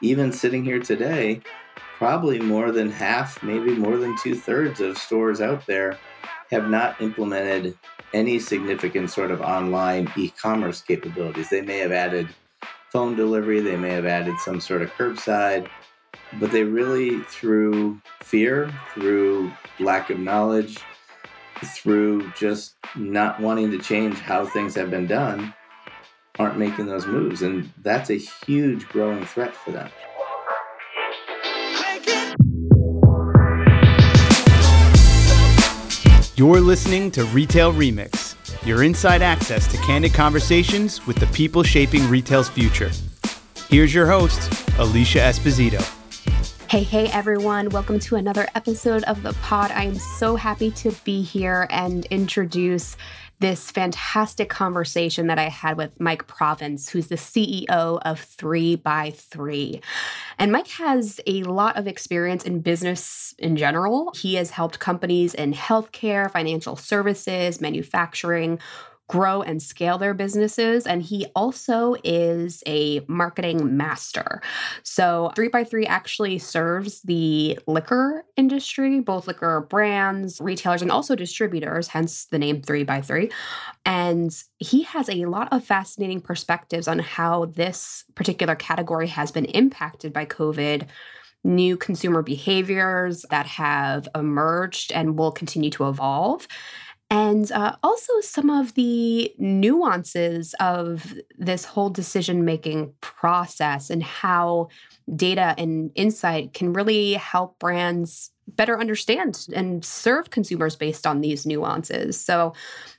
even sitting here today, probably more than half, maybe more than two thirds of stores out there have not implemented any significant sort of online e commerce capabilities. They may have added phone delivery, they may have added some sort of curbside, but they really, through fear, through lack of knowledge, through just not wanting to change how things have been done, aren't making those moves. And that's a huge growing threat for them. You're listening to Retail Remix, your inside access to candid conversations with the people shaping retail's future. Here's your host, Alicia Esposito. Hey, hey, everyone. Welcome to another episode of the pod. I am so happy to be here and introduce this fantastic conversation that I had with Mike Province, who's the CEO of 3 by 3 And Mike has a lot of experience in business in general. He has helped companies in healthcare, financial services, manufacturing, grow and scale their businesses. And he also is a marketing master. So 3by3 actually serves the liquor industry, both liquor brands, retailers, and also distributors, hence the name 3by3. And he has a lot of fascinating perspectives on how this particular category has been impacted by COVID new consumer behaviors that have emerged and will continue to evolve and uh, also some of the nuances of this whole decision making process and how data and insight can really help brands better understand and serve consumers based on these nuances. So,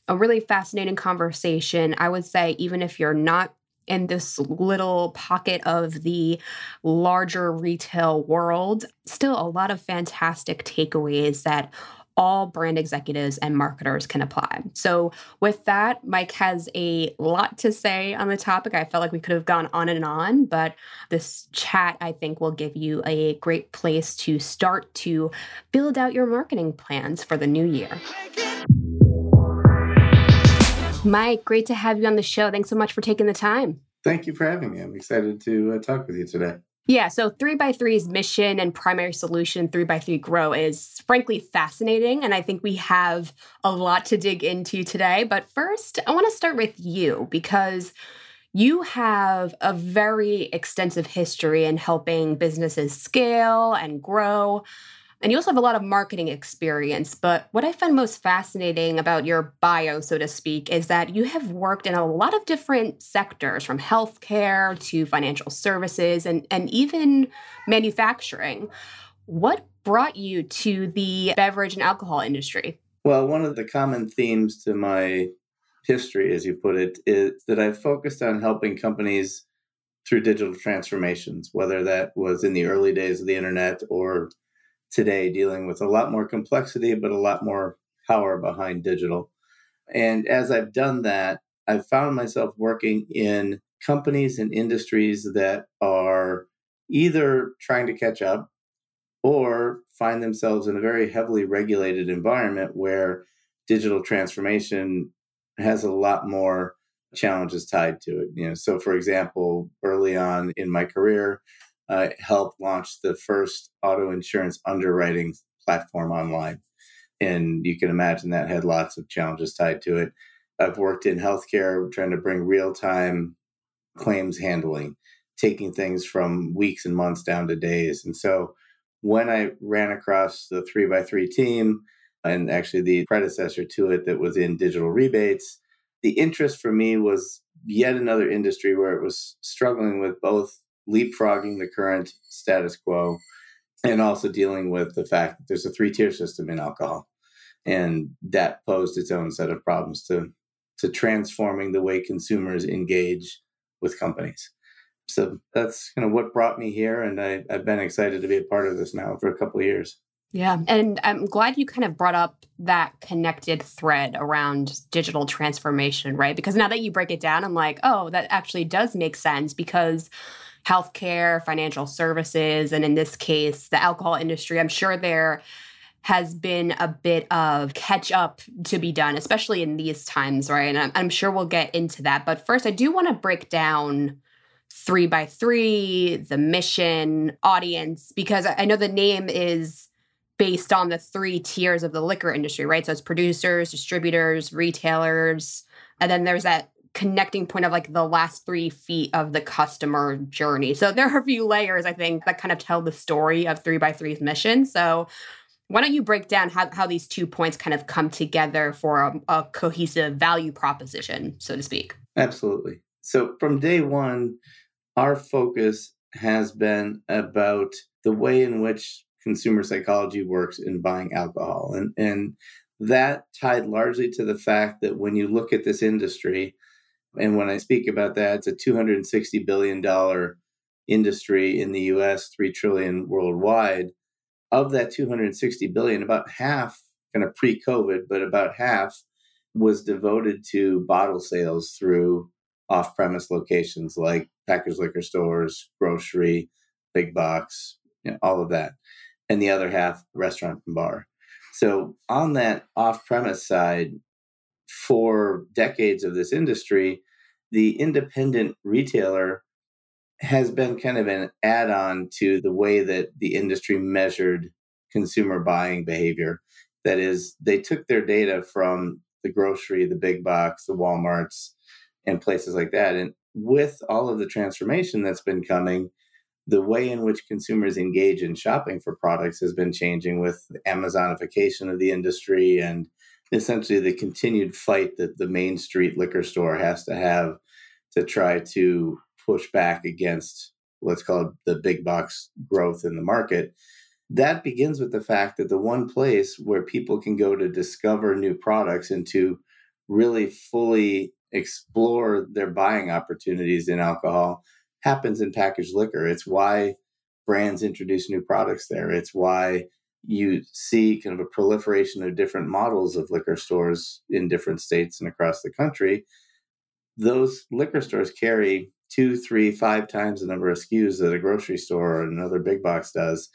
a really fascinating conversation. I would say, even if you're not in this little pocket of the larger retail world, still a lot of fantastic takeaways that all brand executives and marketers can apply. So, with that, Mike has a lot to say on the topic. I felt like we could have gone on and on, but this chat, I think, will give you a great place to start to build out your marketing plans for the new year. Mike, great to have you on the show. Thanks so much for taking the time. Thank you for having me. I'm excited to uh, talk with you today. Yeah, so 3by3's mission and primary solution, 3by3 Grow, is frankly fascinating. And I think we have a lot to dig into today. But first, I want to start with you because you have a very extensive history in helping businesses scale and grow. And you also have a lot of marketing experience. But what I find most fascinating about your bio, so to speak, is that you have worked in a lot of different sectors from healthcare to financial services and, and even manufacturing. What brought you to the beverage and alcohol industry? Well, one of the common themes to my history, as you put it, is that I've focused on helping companies through digital transformations, whether that was in the early days of the internet or today dealing with a lot more complexity, but a lot more power behind digital. And as I've done that, I've found myself working in companies and industries that are either trying to catch up or find themselves in a very heavily regulated environment where digital transformation has a lot more challenges tied to it. You know, so for example, early on in my career, uh, helped launch the first auto insurance underwriting platform online. And you can imagine that had lots of challenges tied to it. I've worked in healthcare trying to bring real time claims handling, taking things from weeks and months down to days. And so when I ran across the 3by3 team, and actually the predecessor to it that was in digital rebates, the interest for me was yet another industry where it was struggling with both leapfrogging the current status quo and also dealing with the fact that there's a three tier system in alcohol. And that posed its own set of problems to, to transforming the way consumers engage with companies. So that's kind of what brought me here. And I, have been excited to be a part of this now for a couple of years. Yeah. And I'm glad you kind of brought up that connected thread around digital transformation, right? Because now that you break it down, I'm like, oh, that actually does make sense because healthcare, financial services, and in this case, the alcohol industry. I'm sure there has been a bit of catch up to be done, especially in these times, right? And I'm, I'm sure we'll get into that. But first, I do want to break down three by three, the mission, audience, because I know the name is based on the three tiers of the liquor industry, right? So it's producers, distributors, retailers. And then there's that connecting point of like the last three feet of the customer journey. So there are a few layers, I think, that kind of tell the story of three by three's mission. So why don't you break down how, how these two points kind of come together for a, a cohesive value proposition, so to speak? Absolutely. So from day one, our focus has been about the way in which consumer psychology works in buying alcohol. And, and that tied largely to the fact that when you look at this industry, and when I speak about that, it's a $260 billion industry in the US, 3 trillion worldwide. Of that 260 billion, about half kind of pre-COVID, but about half was devoted to bottle sales through off-premise locations like packaged liquor stores, grocery, big box, you know, all of that. And the other half restaurant and bar. So on that off-premise side, for decades of this industry, the independent retailer has been kind of an add on to the way that the industry measured consumer buying behavior. That is, they took their data from the grocery, the big box, the Walmarts, and places like that. And with all of the transformation that's been coming, the way in which consumers engage in shopping for products has been changing with the Amazonification of the industry and essentially the continued fight that the main street liquor store has to have to try to push back against let's call it the big box growth in the market. That begins with the fact that the one place where people can go to discover new products and to really fully explore their buying opportunities in alcohol happens in packaged liquor. It's why brands introduce new products there. It's why you see kind of a proliferation of different models of liquor stores in different states and across the country. Those liquor stores carry two, three, five times the number of SKUs that a grocery store or another big box does.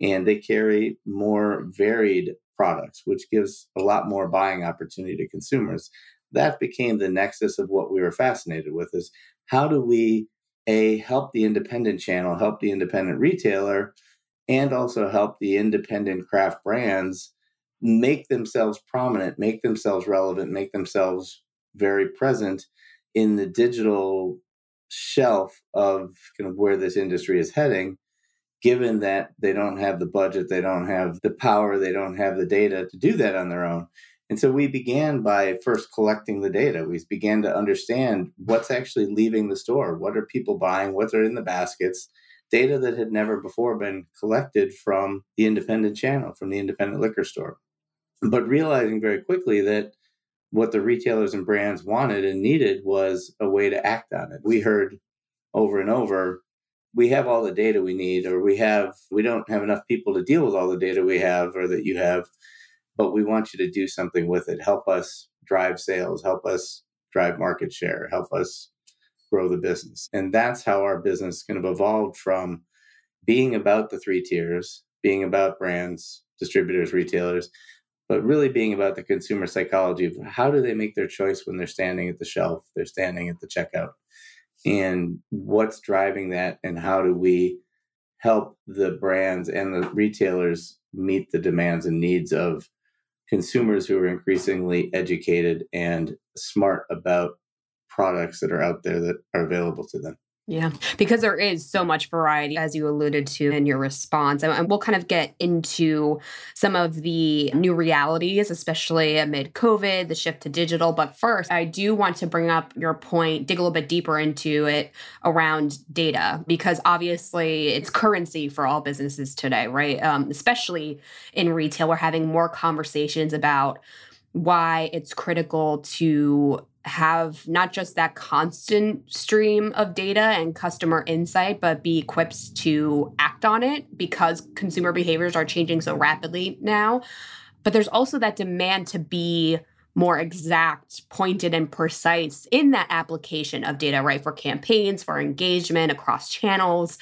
And they carry more varied products, which gives a lot more buying opportunity to consumers. That became the nexus of what we were fascinated with is how do we a help the independent channel, help the independent retailer and also help the independent craft brands make themselves prominent, make themselves relevant, make themselves very present in the digital shelf of kind of where this industry is heading, given that they don't have the budget, they don't have the power, they don't have the data to do that on their own. And so we began by first collecting the data. We began to understand what's actually leaving the store. What are people buying? What are in the baskets? Data that had never before been collected from the independent channel, from the independent liquor store. But realizing very quickly that what the retailers and brands wanted and needed was a way to act on it. We heard over and over, we have all the data we need, or we have, we don't have enough people to deal with all the data we have or that you have, but we want you to do something with it. Help us drive sales, help us drive market share, help us grow the business. And that's how our business kind of evolved from being about the three tiers, being about brands, distributors, retailers, but really being about the consumer psychology of how do they make their choice when they're standing at the shelf, they're standing at the checkout, and what's driving that, and how do we help the brands and the retailers meet the demands and needs of consumers who are increasingly educated and smart about products that are out there that are available to them. Yeah, because there is so much variety, as you alluded to in your response. And we'll kind of get into some of the new realities, especially amid COVID, the shift to digital. But first, I do want to bring up your point, dig a little bit deeper into it around data, because obviously it's currency for all businesses today, right? Um, especially in retail, we're having more conversations about why it's critical to have not just that constant stream of data and customer insight, but be equipped to act on it because consumer behaviors are changing so rapidly now. But there's also that demand to be more exact, pointed, and precise in that application of data, right? For campaigns, for engagement across channels.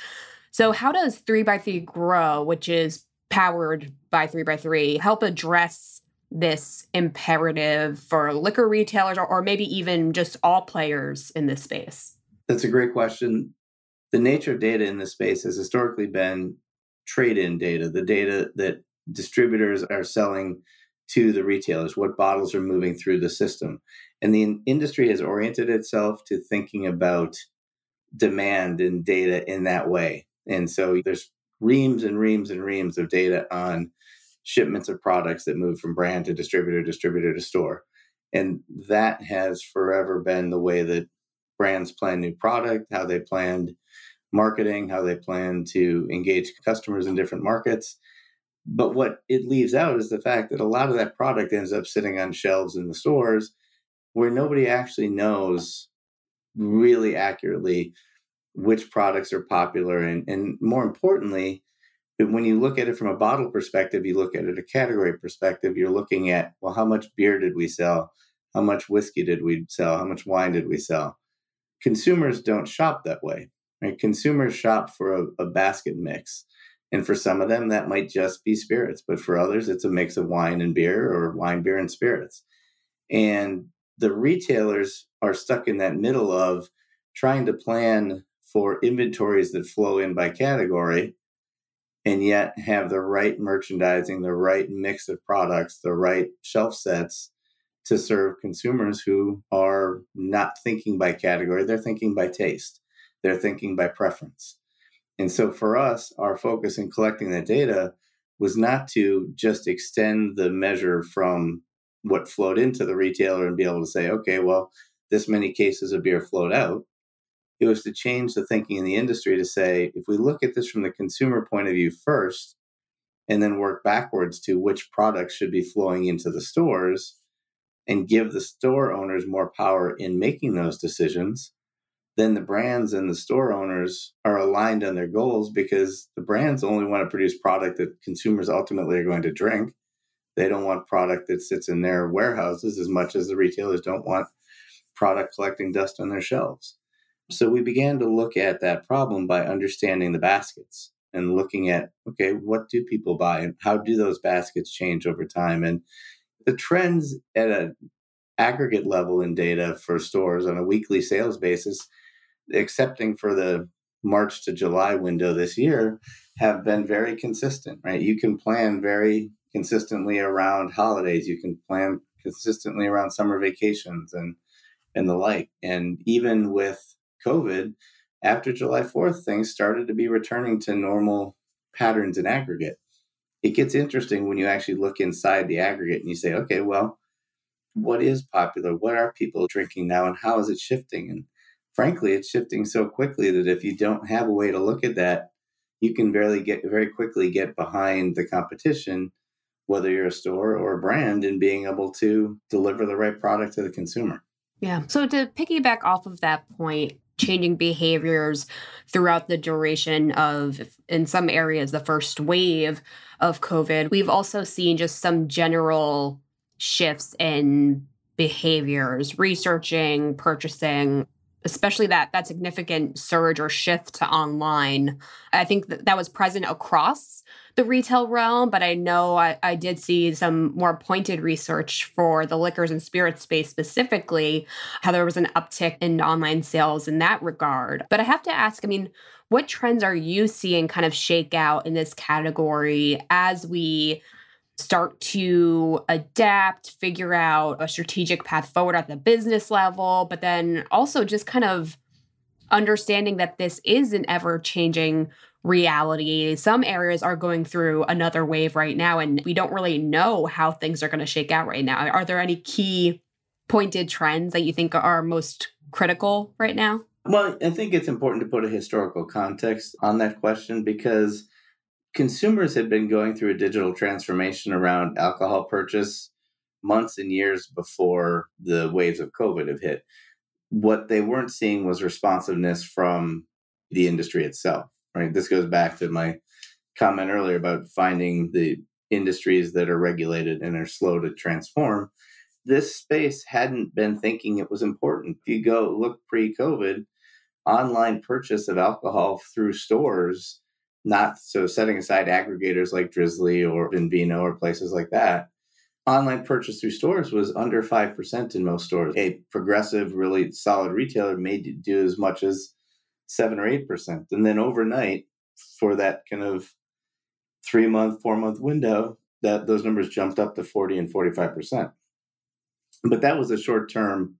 So, how does 3x3 Grow, which is powered by 3x3, help address this imperative for liquor retailers or, or maybe even just all players in this space? That's a great question. the nature of data in this space has historically been trade in data, the data that distributors are selling to the retailers, what bottles are moving through the system. And the industry has oriented itself to thinking about demand and data in that way. And so there's reams and reams and reams of data on shipments of products that move from brand to distributor, distributor to store. And that has forever been the way that brands plan new product, how they planned marketing, how they plan to engage customers in different markets. But what it leaves out is the fact that a lot of that product ends up sitting on shelves in the stores where nobody actually knows really accurately which products are popular. And, and more importantly, when you look at it from a bottle perspective, you look at it a category perspective, you're looking at, well, how much beer did we sell? How much whiskey did we sell? How much wine did we sell? Consumers don't shop that way. Right? Consumers shop for a, a basket mix. And for some of them, that might just be spirits. But for others, it's a mix of wine and beer or wine, beer, and spirits. And the retailers are stuck in that middle of trying to plan for inventories that flow in by category and yet have the right merchandising, the right mix of products, the right shelf sets to serve consumers who are not thinking by category, they're thinking by taste, they're thinking by preference. And so for us, our focus in collecting that data was not to just extend the measure from what flowed into the retailer and be able to say, okay, well, this many cases of beer flowed out. It was to change the thinking in the industry to say, if we look at this from the consumer point of view first, and then work backwards to which products should be flowing into the stores and give the store owners more power in making those decisions, then the brands and the store owners are aligned on their goals because the brands only want to produce product that consumers ultimately are going to drink. They don't want product that sits in their warehouses as much as the retailers don't want product collecting dust on their shelves. So we began to look at that problem by understanding the baskets and looking at okay, what do people buy and how do those baskets change over time? And the trends at an aggregate level in data for stores on a weekly sales basis, excepting for the March to July window this year, have been very consistent, right? You can plan very consistently around holidays. You can plan consistently around summer vacations and and the like. And even with COVID, after July 4th, things started to be returning to normal patterns in aggregate. It gets interesting when you actually look inside the aggregate and you say, okay, well, what is popular? What are people drinking now and how is it shifting? And frankly, it's shifting so quickly that if you don't have a way to look at that, you can barely get very quickly get behind the competition whether you're a store or a brand, in being able to deliver the right product to the consumer. Yeah. So to piggyback off of that point, changing behaviors throughout the duration of, in some areas, the first wave of COVID, we've also seen just some general shifts in behaviors, researching, purchasing, especially that that significant surge or shift to online. I think that, that was present across the retail realm, but I know I, I did see some more pointed research for the liquors and spirits space specifically, how there was an uptick in online sales in that regard. But I have to ask, I mean, what trends are you seeing kind of shake out in this category as we start to adapt, figure out a strategic path forward at the business level, but then also just kind of understanding that this is an ever changing reality. Some areas are going through another wave right now, and we don't really know how things are going to shake out right now. Are there any key pointed trends that you think are most critical right now? Well, I think it's important to put a historical context on that question because consumers had been going through a digital transformation around alcohol purchase months and years before the waves of COVID have hit. What they weren't seeing was responsiveness from the industry itself right? This goes back to my comment earlier about finding the industries that are regulated and are slow to transform. This space hadn't been thinking it was important. If you go look pre COVID, online purchase of alcohol through stores, not so setting aside aggregators like Drizly or Invino or places like that, online purchase through stores was under 5% in most stores. A progressive, really solid retailer may do as much as seven or eight percent. And then overnight, for that kind of three month, four month window, that those numbers jumped up to 40 and 45 percent. But that was a short term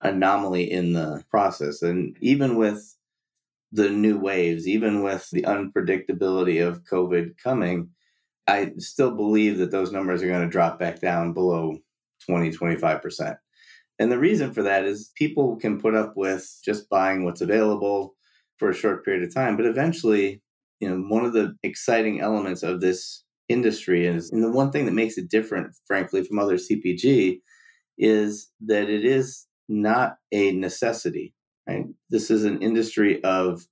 anomaly in the process. And even with the new waves, even with the unpredictability of COVID coming, I still believe that those numbers are going to drop back down below 20, 25%. And the reason for that is people can put up with just buying what's available for a short period of time. But eventually, you know, one of the exciting elements of this industry is, and the one thing that makes it different, frankly, from other CPG is that it is not a necessity, right? This is an industry of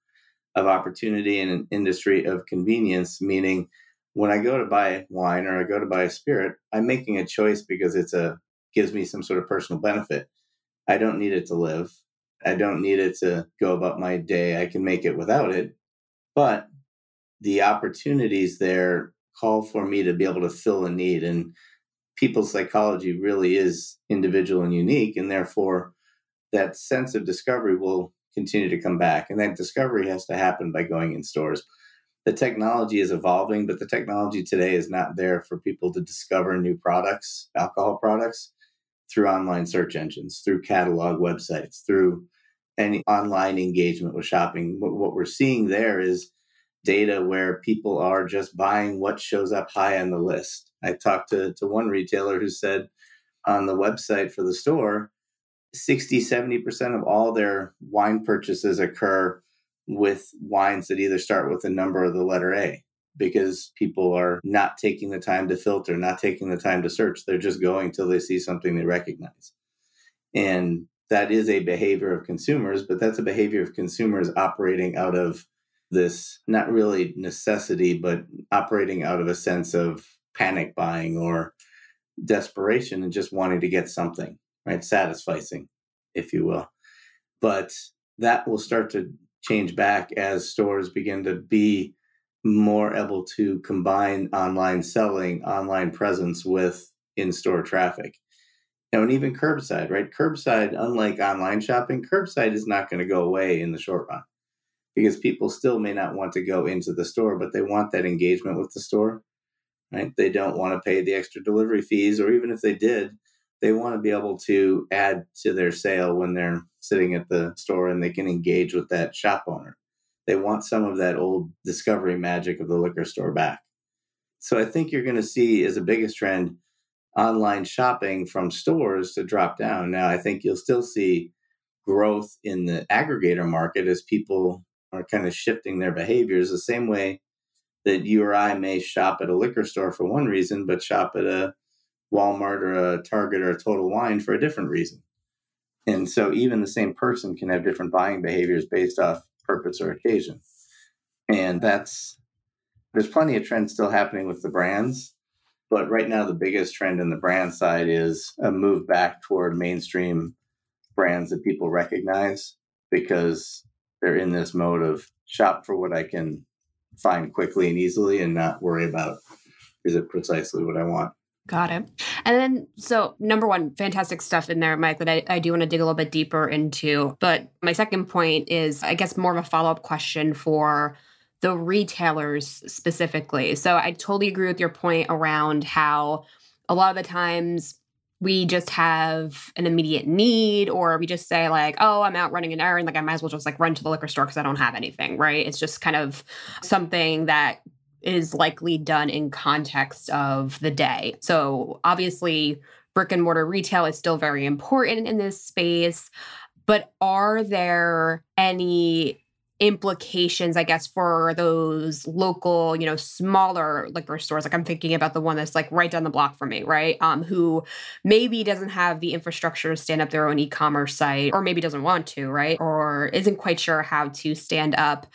of opportunity and an industry of convenience, meaning when I go to buy wine or I go to buy a spirit, I'm making a choice because it's a gives me some sort of personal benefit. I don't need it to live. I don't need it to go about my day. I can make it without it. But the opportunities there call for me to be able to fill a need. And people's psychology really is individual and unique. And therefore, that sense of discovery will continue to come back. And that discovery has to happen by going in stores the technology is evolving, but the technology today is not there for people to discover new products, alcohol products, through online search engines, through catalog websites, through any online engagement with shopping. What, we're seeing there is data where people are just buying what shows up high on the list. I talked to, to one retailer who said on the website for the store, 60, 70% of all their wine purchases occur with wines that either start with a number or the letter A because people are not taking the time to filter, not taking the time to search. They're just going till they see something they recognize. And that is a behavior of consumers, but that's a behavior of consumers operating out of this not really necessity, but operating out of a sense of panic buying or desperation and just wanting to get something, right? Satisficing, if you will. But that will start to change back as stores begin to be more able to combine online selling, online presence with in store traffic. Know, and even curbside, right? Curbside, unlike online shopping, curbside is not going to go away in the short run because people still may not want to go into the store, but they want that engagement with the store, right? They don't want to pay the extra delivery fees, or even if they did, they want to be able to add to their sale when they're sitting at the store and they can engage with that shop owner. They want some of that old discovery magic of the liquor store back. So I think you're going to see as the biggest trend online shopping from stores to drop down. Now I think you'll still see growth in the aggregator market as people are kind of shifting their behaviors the same way that you or I may shop at a liquor store for one reason, but shop at a Walmart or a Target or a Total Wine for a different reason. And so even the same person can have different buying behaviors based off purpose or occasion. And that's there's plenty of trends still happening with the brands, but right now the biggest trend in the brand side is a move back toward mainstream brands that people recognize because they're in this mode of shop for what I can find quickly and easily and not worry about is it precisely what I want. Got it. And then, so number one, fantastic stuff in there, Mike, that I, I do want to dig a little bit deeper into. But my second point is, I guess, more of a follow up question for the retailers specifically. So I totally agree with your point around how a lot of the times we just have an immediate need or we just say like oh i'm out running an errand like i might as well just like run to the liquor store because i don't have anything right it's just kind of something that is likely done in context of the day. So obviously, brick and mortar retail is still very important in this space. But are there any implications, I guess, for those local, you know, smaller liquor stores? Like I'm thinking about the one that's like right down the block from me, right? Um, who maybe doesn't have the infrastructure to stand up their own e-commerce site, or maybe doesn't want to, right? Or isn't quite sure how to stand up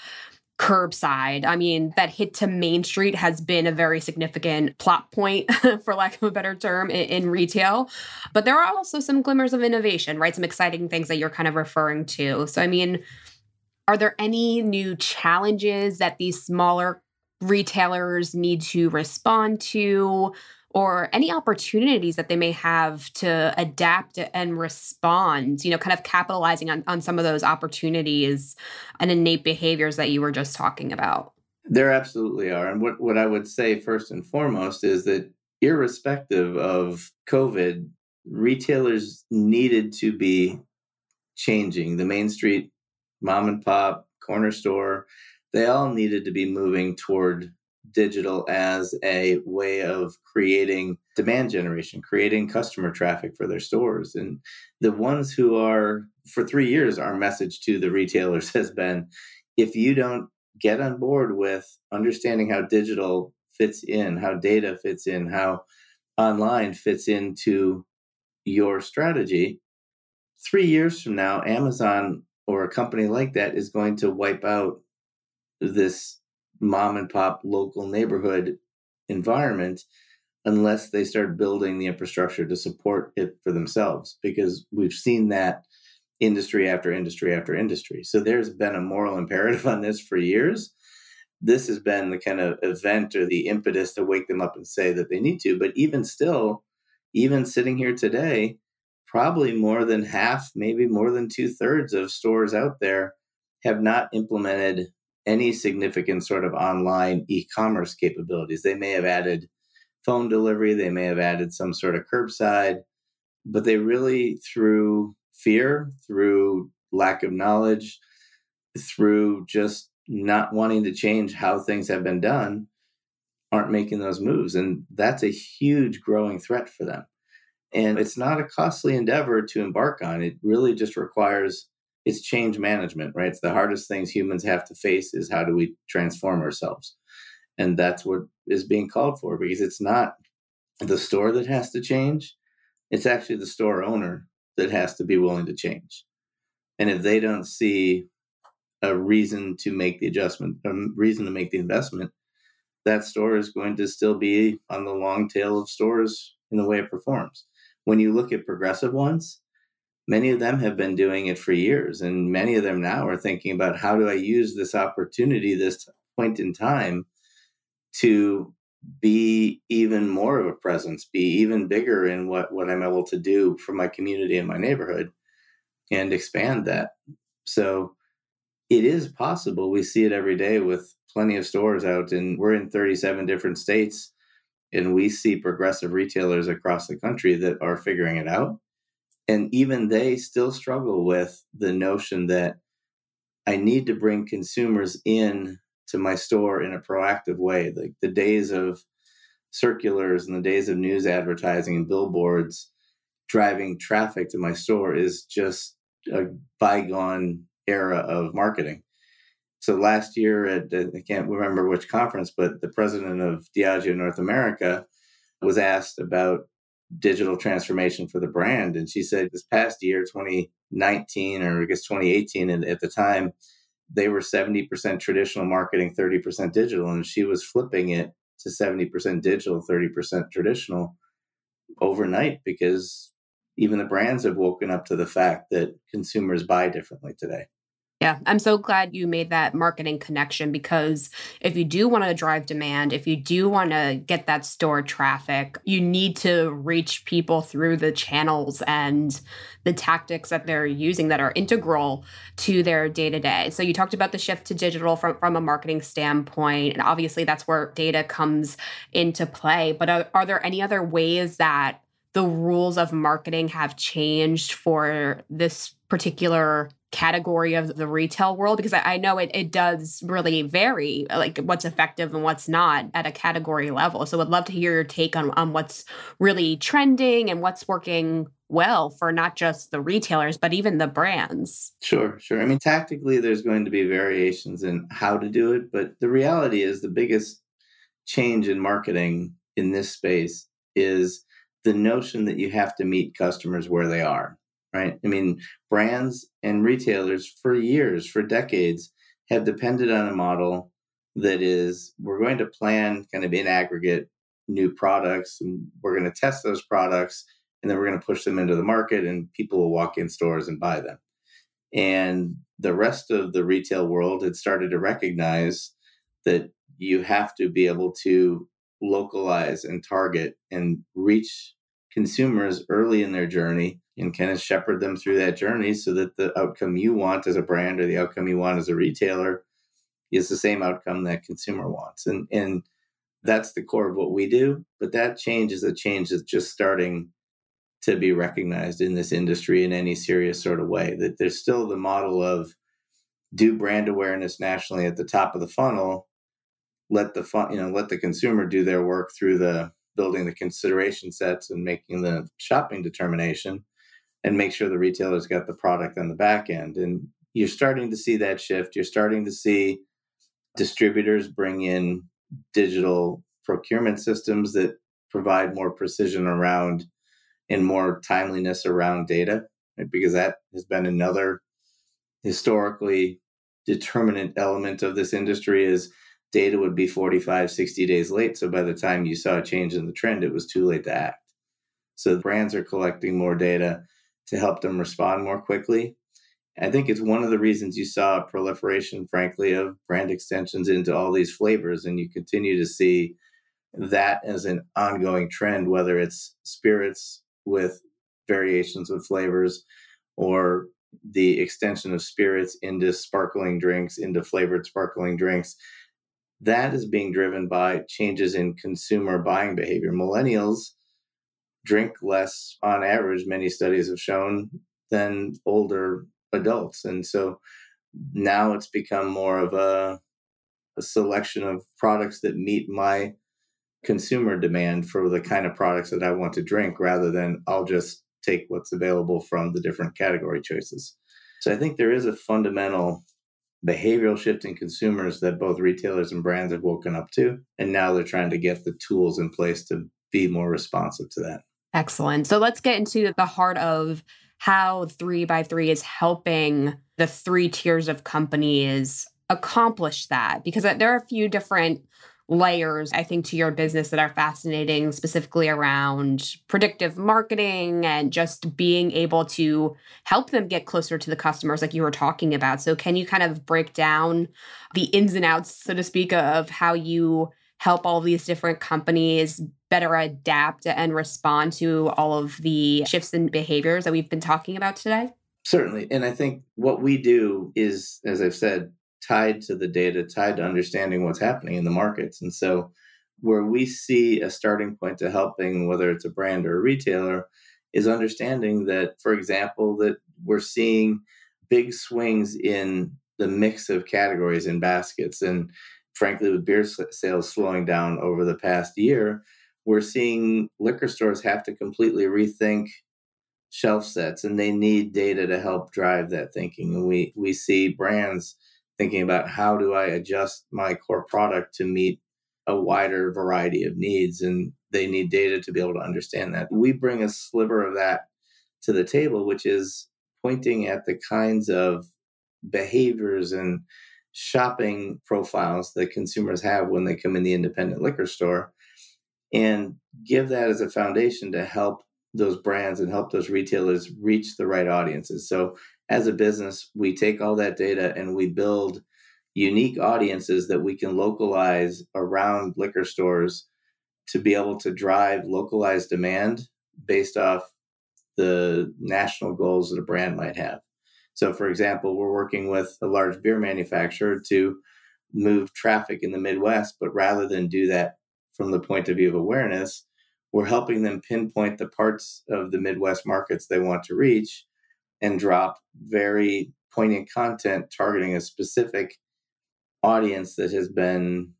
curbside. I mean, that hit to Main Street has been a very significant plot point, for lack of a better term, in, in, retail. But there are also some glimmers of innovation, right? Some exciting things that you're kind of referring to. So, I mean, are there any new challenges that these smaller retailers need to respond to? Or any opportunities that they may have to adapt and respond, you know, kind of capitalizing on, on some of those opportunities and innate behaviors that you were just talking about? There absolutely are. And what, what I would say first and foremost is that irrespective of COVID, retailers needed to be changing. The Main Street mom and pop, corner store, they all needed to be moving toward digital as a way of creating demand generation, creating customer traffic for their stores. And the ones who are, for three years, our message to the retailers has been if you don't get on board with understanding how digital fits in, how data fits in, how online fits into your strategy, three years from now, Amazon or a company like that is going to wipe out this mom and pop local neighborhood environment unless they start building the infrastructure to support it for themselves because we've seen that industry after industry after industry. So there's been a moral imperative on this for years. This has been the kind of event or the impetus to wake them up and say that they need to. But even still even sitting here today probably more than half maybe more than two-thirds of stores out there have not implemented any significant sort of online e-commerce capabilities. They may have added phone delivery, they may have added some sort of curbside, but they really through fear, through lack of knowledge, through just not wanting to change how things have been done, aren't making those moves. And that's a huge growing threat for them. And it's not a costly endeavor to embark on. It really just requires it's change management, right? It's the hardest things humans have to face is how do we transform ourselves? And that's what is being called for because it's not the store that has to change. It's actually the store owner that has to be willing to change. And if they don't see a reason to make the adjustment, a reason to make the investment, that store is going to still be on the long tail of stores in the way it performs. When you look at progressive ones, many of them have been doing it for years and many of them now are thinking about how do i use this opportunity this point in time to be even more of a presence be even bigger in what what i'm able to do for my community and my neighborhood and expand that. So it is possible. We see it every day with plenty of stores out and we're in 37 different states and we see progressive retailers across the country that are figuring it out and even they still struggle with the notion that I need to bring consumers in to my store in a proactive way. Like the days of circulars and the days of news advertising and billboards driving traffic to my store is just a bygone era of marketing. So last year at uh, I can't remember which conference, but the president of Diageo North America was asked about digital transformation for the brand. And she said this past year, 2019, or I guess 2018, and at the time, they were 70% traditional marketing, 30% digital. And she was flipping it to 70% digital, 30% traditional overnight because even the brands have woken up to the fact that consumers buy differently today. Yeah, I'm so glad you made that marketing connection because if you do want to drive demand, if you do want to get that store traffic, you need to reach people through the channels and the tactics that they're using that are integral to their day to day. So you talked about the shift to digital from, from a marketing standpoint. And obviously, that's where data comes into play. But are, are there any other ways that the rules of marketing have changed for this particular category of the retail world because I, I, know it, it does really vary like what's effective and what's not at a category level. So i'd love to hear your take on, on what's really trending and what's working well for not just the retailers but even the brands. Sure sure. I mean tactically there's going to be variations in how to do it but the reality is the biggest change in marketing in this space is the notion that you have to meet customers where they are right? I mean, brands and retailers for years, for decades, have depended on a model that is we're going to plan kind of in aggregate new products and we're going to test those products and then we're going to push them into the market and people will walk in stores and buy them. And the rest of the retail world had started to recognize that you have to be able to localize and target and reach consumers early in their journey and kind of shepherd them through that journey so that the outcome you want as a brand or the outcome you want as a retailer is the same outcome that consumer wants. And and that's the core of what we do. But that change is a change that's just starting to be recognized in this industry in any serious sort of way. That there's still the model of do brand awareness nationally at the top of the funnel, let the fun, you know, let the consumer do their work through the building the consideration sets and making the shopping determination and make sure the retailer's got the product on the back end. And you're starting to see that shift. You're starting to see distributors bring in digital procurement systems that provide more precision around and more timeliness around data, right? because that has been another historically determinant element of this industry is data would be 45 60 days late. So by the time you saw a change in the trend it was too late to act. So brands are collecting more data to help them respond more quickly. I think it's one of the reasons you saw a proliferation, frankly, of brand extensions into all these flavors, and you continue to see that as an ongoing trend, whether it's spirits with variations of flavors or the extension of spirits into sparkling drinks, into flavored sparkling drinks. That is being driven by changes in consumer buying behavior. Millennials drink less on average, many studies have shown, than older adults. And so now it's become more of a, a selection of products that meet my consumer demand for the kind of products that I want to drink rather than I'll just take what's available from the different category choices. So I think there is a fundamental behavioral shift in consumers that both retailers and brands have woken up to. And now they're trying to get the tools in place to be more responsive to that. Excellent. So let's get into the heart of how 3 by 3 is helping the three tiers of companies accomplish that because there are a few different layers i think to your business that are fascinating specifically around predictive marketing and just being able to help them get closer to the customers like you were talking about so can you kind of break down the ins and outs so to speak of how you help all these different companies better adapt and respond to all of the shifts in behaviors that we've been talking about today? Certainly. And I think what we do is, as I've said, tied to the data, tied to understanding what's happening in the markets. And so, where we see a starting point to helping, whether it's a brand or a retailer, is understanding that, for example, that we're seeing big swings in the mix of categories in baskets. And frankly, with beer sales slowing down over the past year, we're seeing liquor stores have to completely rethink shelf sets and they need data to help drive that thinking. And we, we see brands thinking about how do I adjust my core product to meet a wider variety of needs. And they need data to be able to understand that. We bring a sliver of that to the table, which is pointing at the kinds of behaviors and shopping profiles that consumers have when they come in the independent liquor store and give that as a foundation to help those brands and help those retailers reach the right audiences. So, as a business, we take all that data and we build unique audiences that we can localize around liquor stores to be able to drive localized demand based off the national goals that a brand might have. So, for example, we're working with a large beer manufacturer to move traffic in the Midwest, but rather than do that from the point of view of awareness, we're helping them pinpoint the parts of the Midwest markets they want to reach and drop very poignant content targeting a specific audience that has been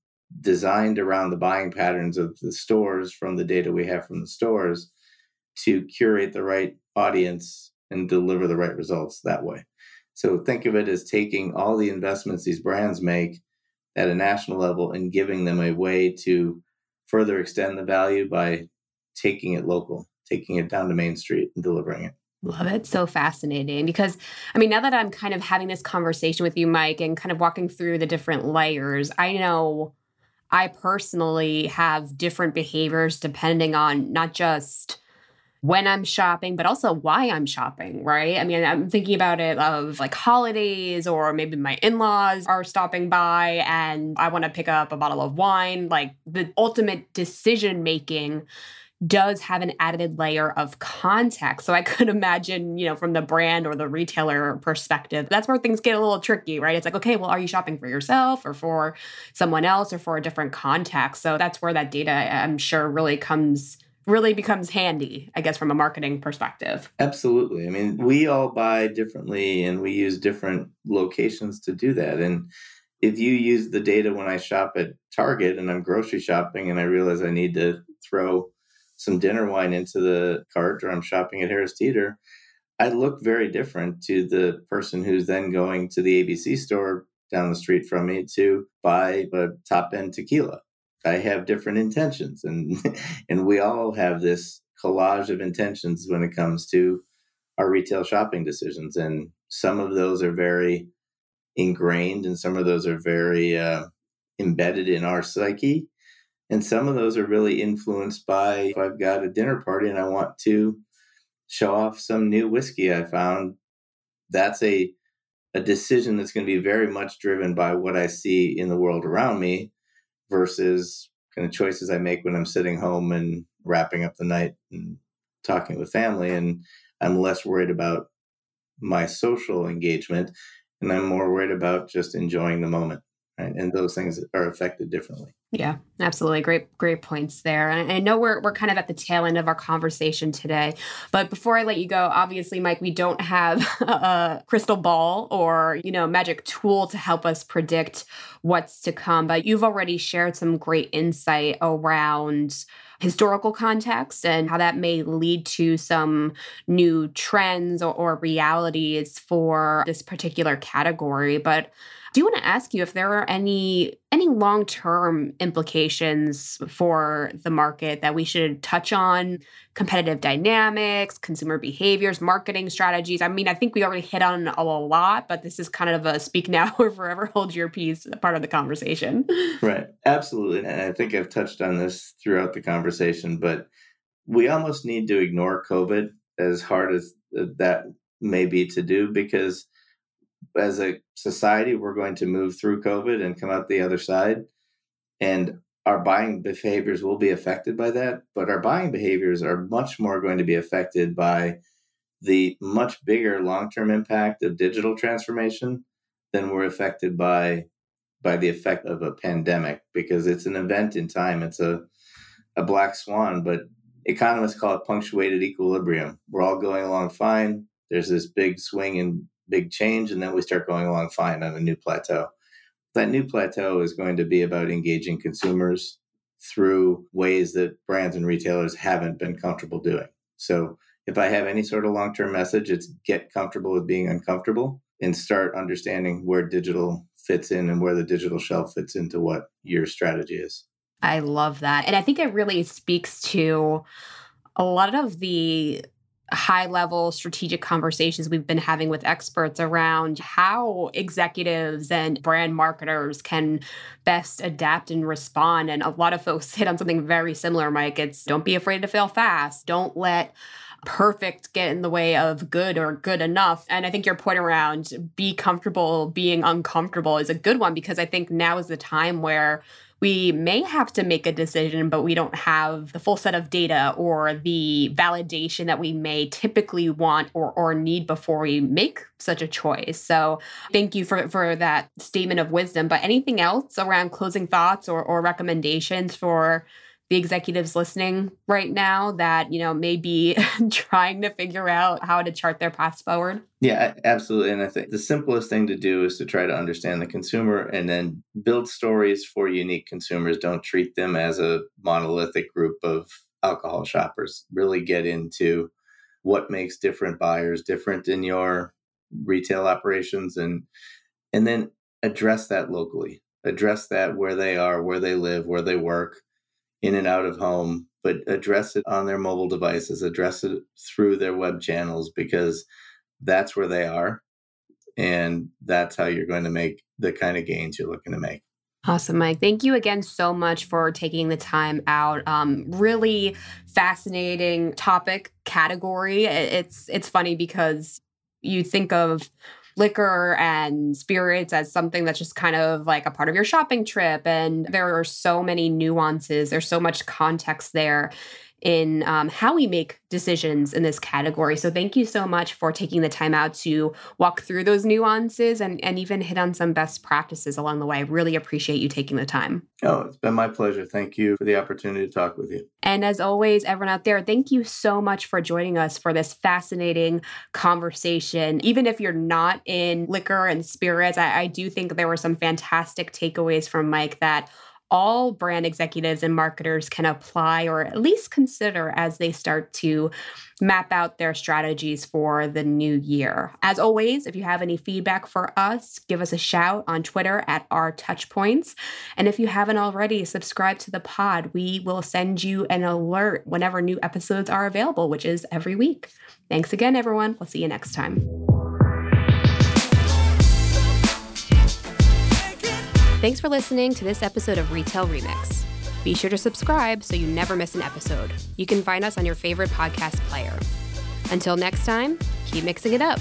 designed around the buying patterns of the stores from the data we have from the stores to curate the right audience and deliver the right results that way. So think of it as taking all the investments these brands make at a national level and giving them a way to further extend the value by taking it local, taking it down to Main Street and delivering it. Love it. So fascinating. Because, I mean, now that I'm kind of having this conversation with you, Mike, and kind of walking through the different layers, I know I personally have different behaviors depending on not just when I'm shopping, but also why I'm shopping, right? I mean, I'm thinking about it of like holidays or maybe my in-laws are stopping by and I want to pick up a bottle of wine. Like the ultimate decision making does have an added layer of context. So I could imagine, you know, from the brand or the retailer perspective, that's where things get a little tricky, right? It's like, okay, well, are you shopping for yourself or for someone else or for a different context? So that's where that data, I'm sure, really comes really becomes handy, I guess, from a marketing perspective. Absolutely. I mean, we all buy differently and we use different locations to do that. And if you use the data when I shop at Target and I'm grocery shopping and I realize I need to throw some dinner wine into the cart or I'm shopping at Harris Teeter, I look very different to the person who's then going to the ABC store down the street from me to buy a top end tequila. I have different intentions, and and we all have this collage of intentions when it comes to our retail shopping decisions, and some of those are very ingrained, and some of those are very uh, embedded in our psyche, and some of those are really influenced by if I've got a dinner party and I want to show off some new whiskey I found. That's a a decision that's going to be very much driven by what I see in the world around me versus kind of choices I make when I'm sitting home and wrapping up the night and talking with family. And I'm less worried about my social engagement and I'm more worried about just enjoying the moment. Right? And those things are affected differently. Yeah, absolutely. Great, great points there. And I know we're we're kind of at the tail end of our conversation today. But before I let you go, obviously, Mike, we don't have a crystal ball or, you know, magic tool to help us predict what's to come. But you've already shared some great insight around historical context and how that may lead to some new trends or, or realities for this particular category. But do want to ask you if there are any any long-term implications for the market that we should touch on competitive dynamics consumer behaviors marketing strategies. I mean i think we already hit on a lot but this is kind of a speak now or forever hold your peace part of the conversation. Right. Absolutely. And i think i've touched on this throughout the conversation but we almost need to ignore covid as hard as uh, that may be to do because as a society, we're going to move through COVID and come out the other side. And our buying behaviors will be affected by that, but our buying behaviors are much more going to be affected by the much bigger long-term impact of digital transformation than we're affected by by the effect of a pandemic because it's an event in time. It's a a black swan, but economists call it punctuated equilibrium. We're all going along fine. There's this big swing and big change, and then we start going along fine on a new plateau. That new plateau is going to be about engaging consumers through ways that brands and retailers haven't been comfortable doing. So, if I have any sort of long term message, it's get comfortable with being uncomfortable and start understanding where digital fits in and where the digital shelf fits into what your strategy is. I love that. And I think it really speaks to a lot of the high level strategic conversations we've been having with experts around how executives and brand marketers can best adapt and respond. And a lot of folks hit on something very similar, Mike. It's don't be afraid to fail fast. Don't let perfect get in the way of good or good enough. And I think your point around be comfortable being uncomfortable is a good one because I think now is the time where we may have to make a decision, but we don't have the full set of data or the validation that we may typically want or, or need before we make such a choice. So thank you for, for that statement of wisdom. But anything else around closing thoughts or, or recommendations for the executives listening right now that you know may be trying to figure out how to chart their paths forward? Yeah absolutely and i think the simplest thing to do is to try to understand the consumer and then build stories for unique consumers. Don't treat them as a monolithic group of alcohol shoppers. Really get into what makes different buyers different in your retail operations and and then address that locally. Address that where they are where they live where they work in and out of home, but address it on their mobile devices, address it through their web channels because that's where they are. And that's how you're going to make the kind of gains you're looking to make. Awesome, Mike. Thank you again so much for taking the time out. Um, really fascinating topic category. It's it's funny because you think of liquor and spirits as something that's just kind of like a part of your shopping trip and there are so many nuances there's so much context there in um, how we make decisions in this category. So thank you so much for taking the time out to walk through those nuances and, and even hit on some best practices along the way. I really appreciate you taking the time. Oh, it's been my pleasure. Thank you for the opportunity to talk with you. And as always, everyone out there, thank you so much for joining us for this fascinating conversation. Even if you're not in liquor and spirits, I, I do think there were some fantastic takeaways from Mike that all brand executives and marketers can apply or at least consider as they start to map out their strategies for the new year. As always, if you have any feedback for us, give us a shout on Twitter at our touchpoints. And if you haven't already, subscribe to the pod. We will send you an alert whenever new episodes are available, which is every week. Thanks again, everyone. We'll see you next time. Thanks for listening to this episode of Retail Remix. Be sure to subscribe so you never miss an episode. You can find us on your favorite podcast player. Until next time, keep mixing it up.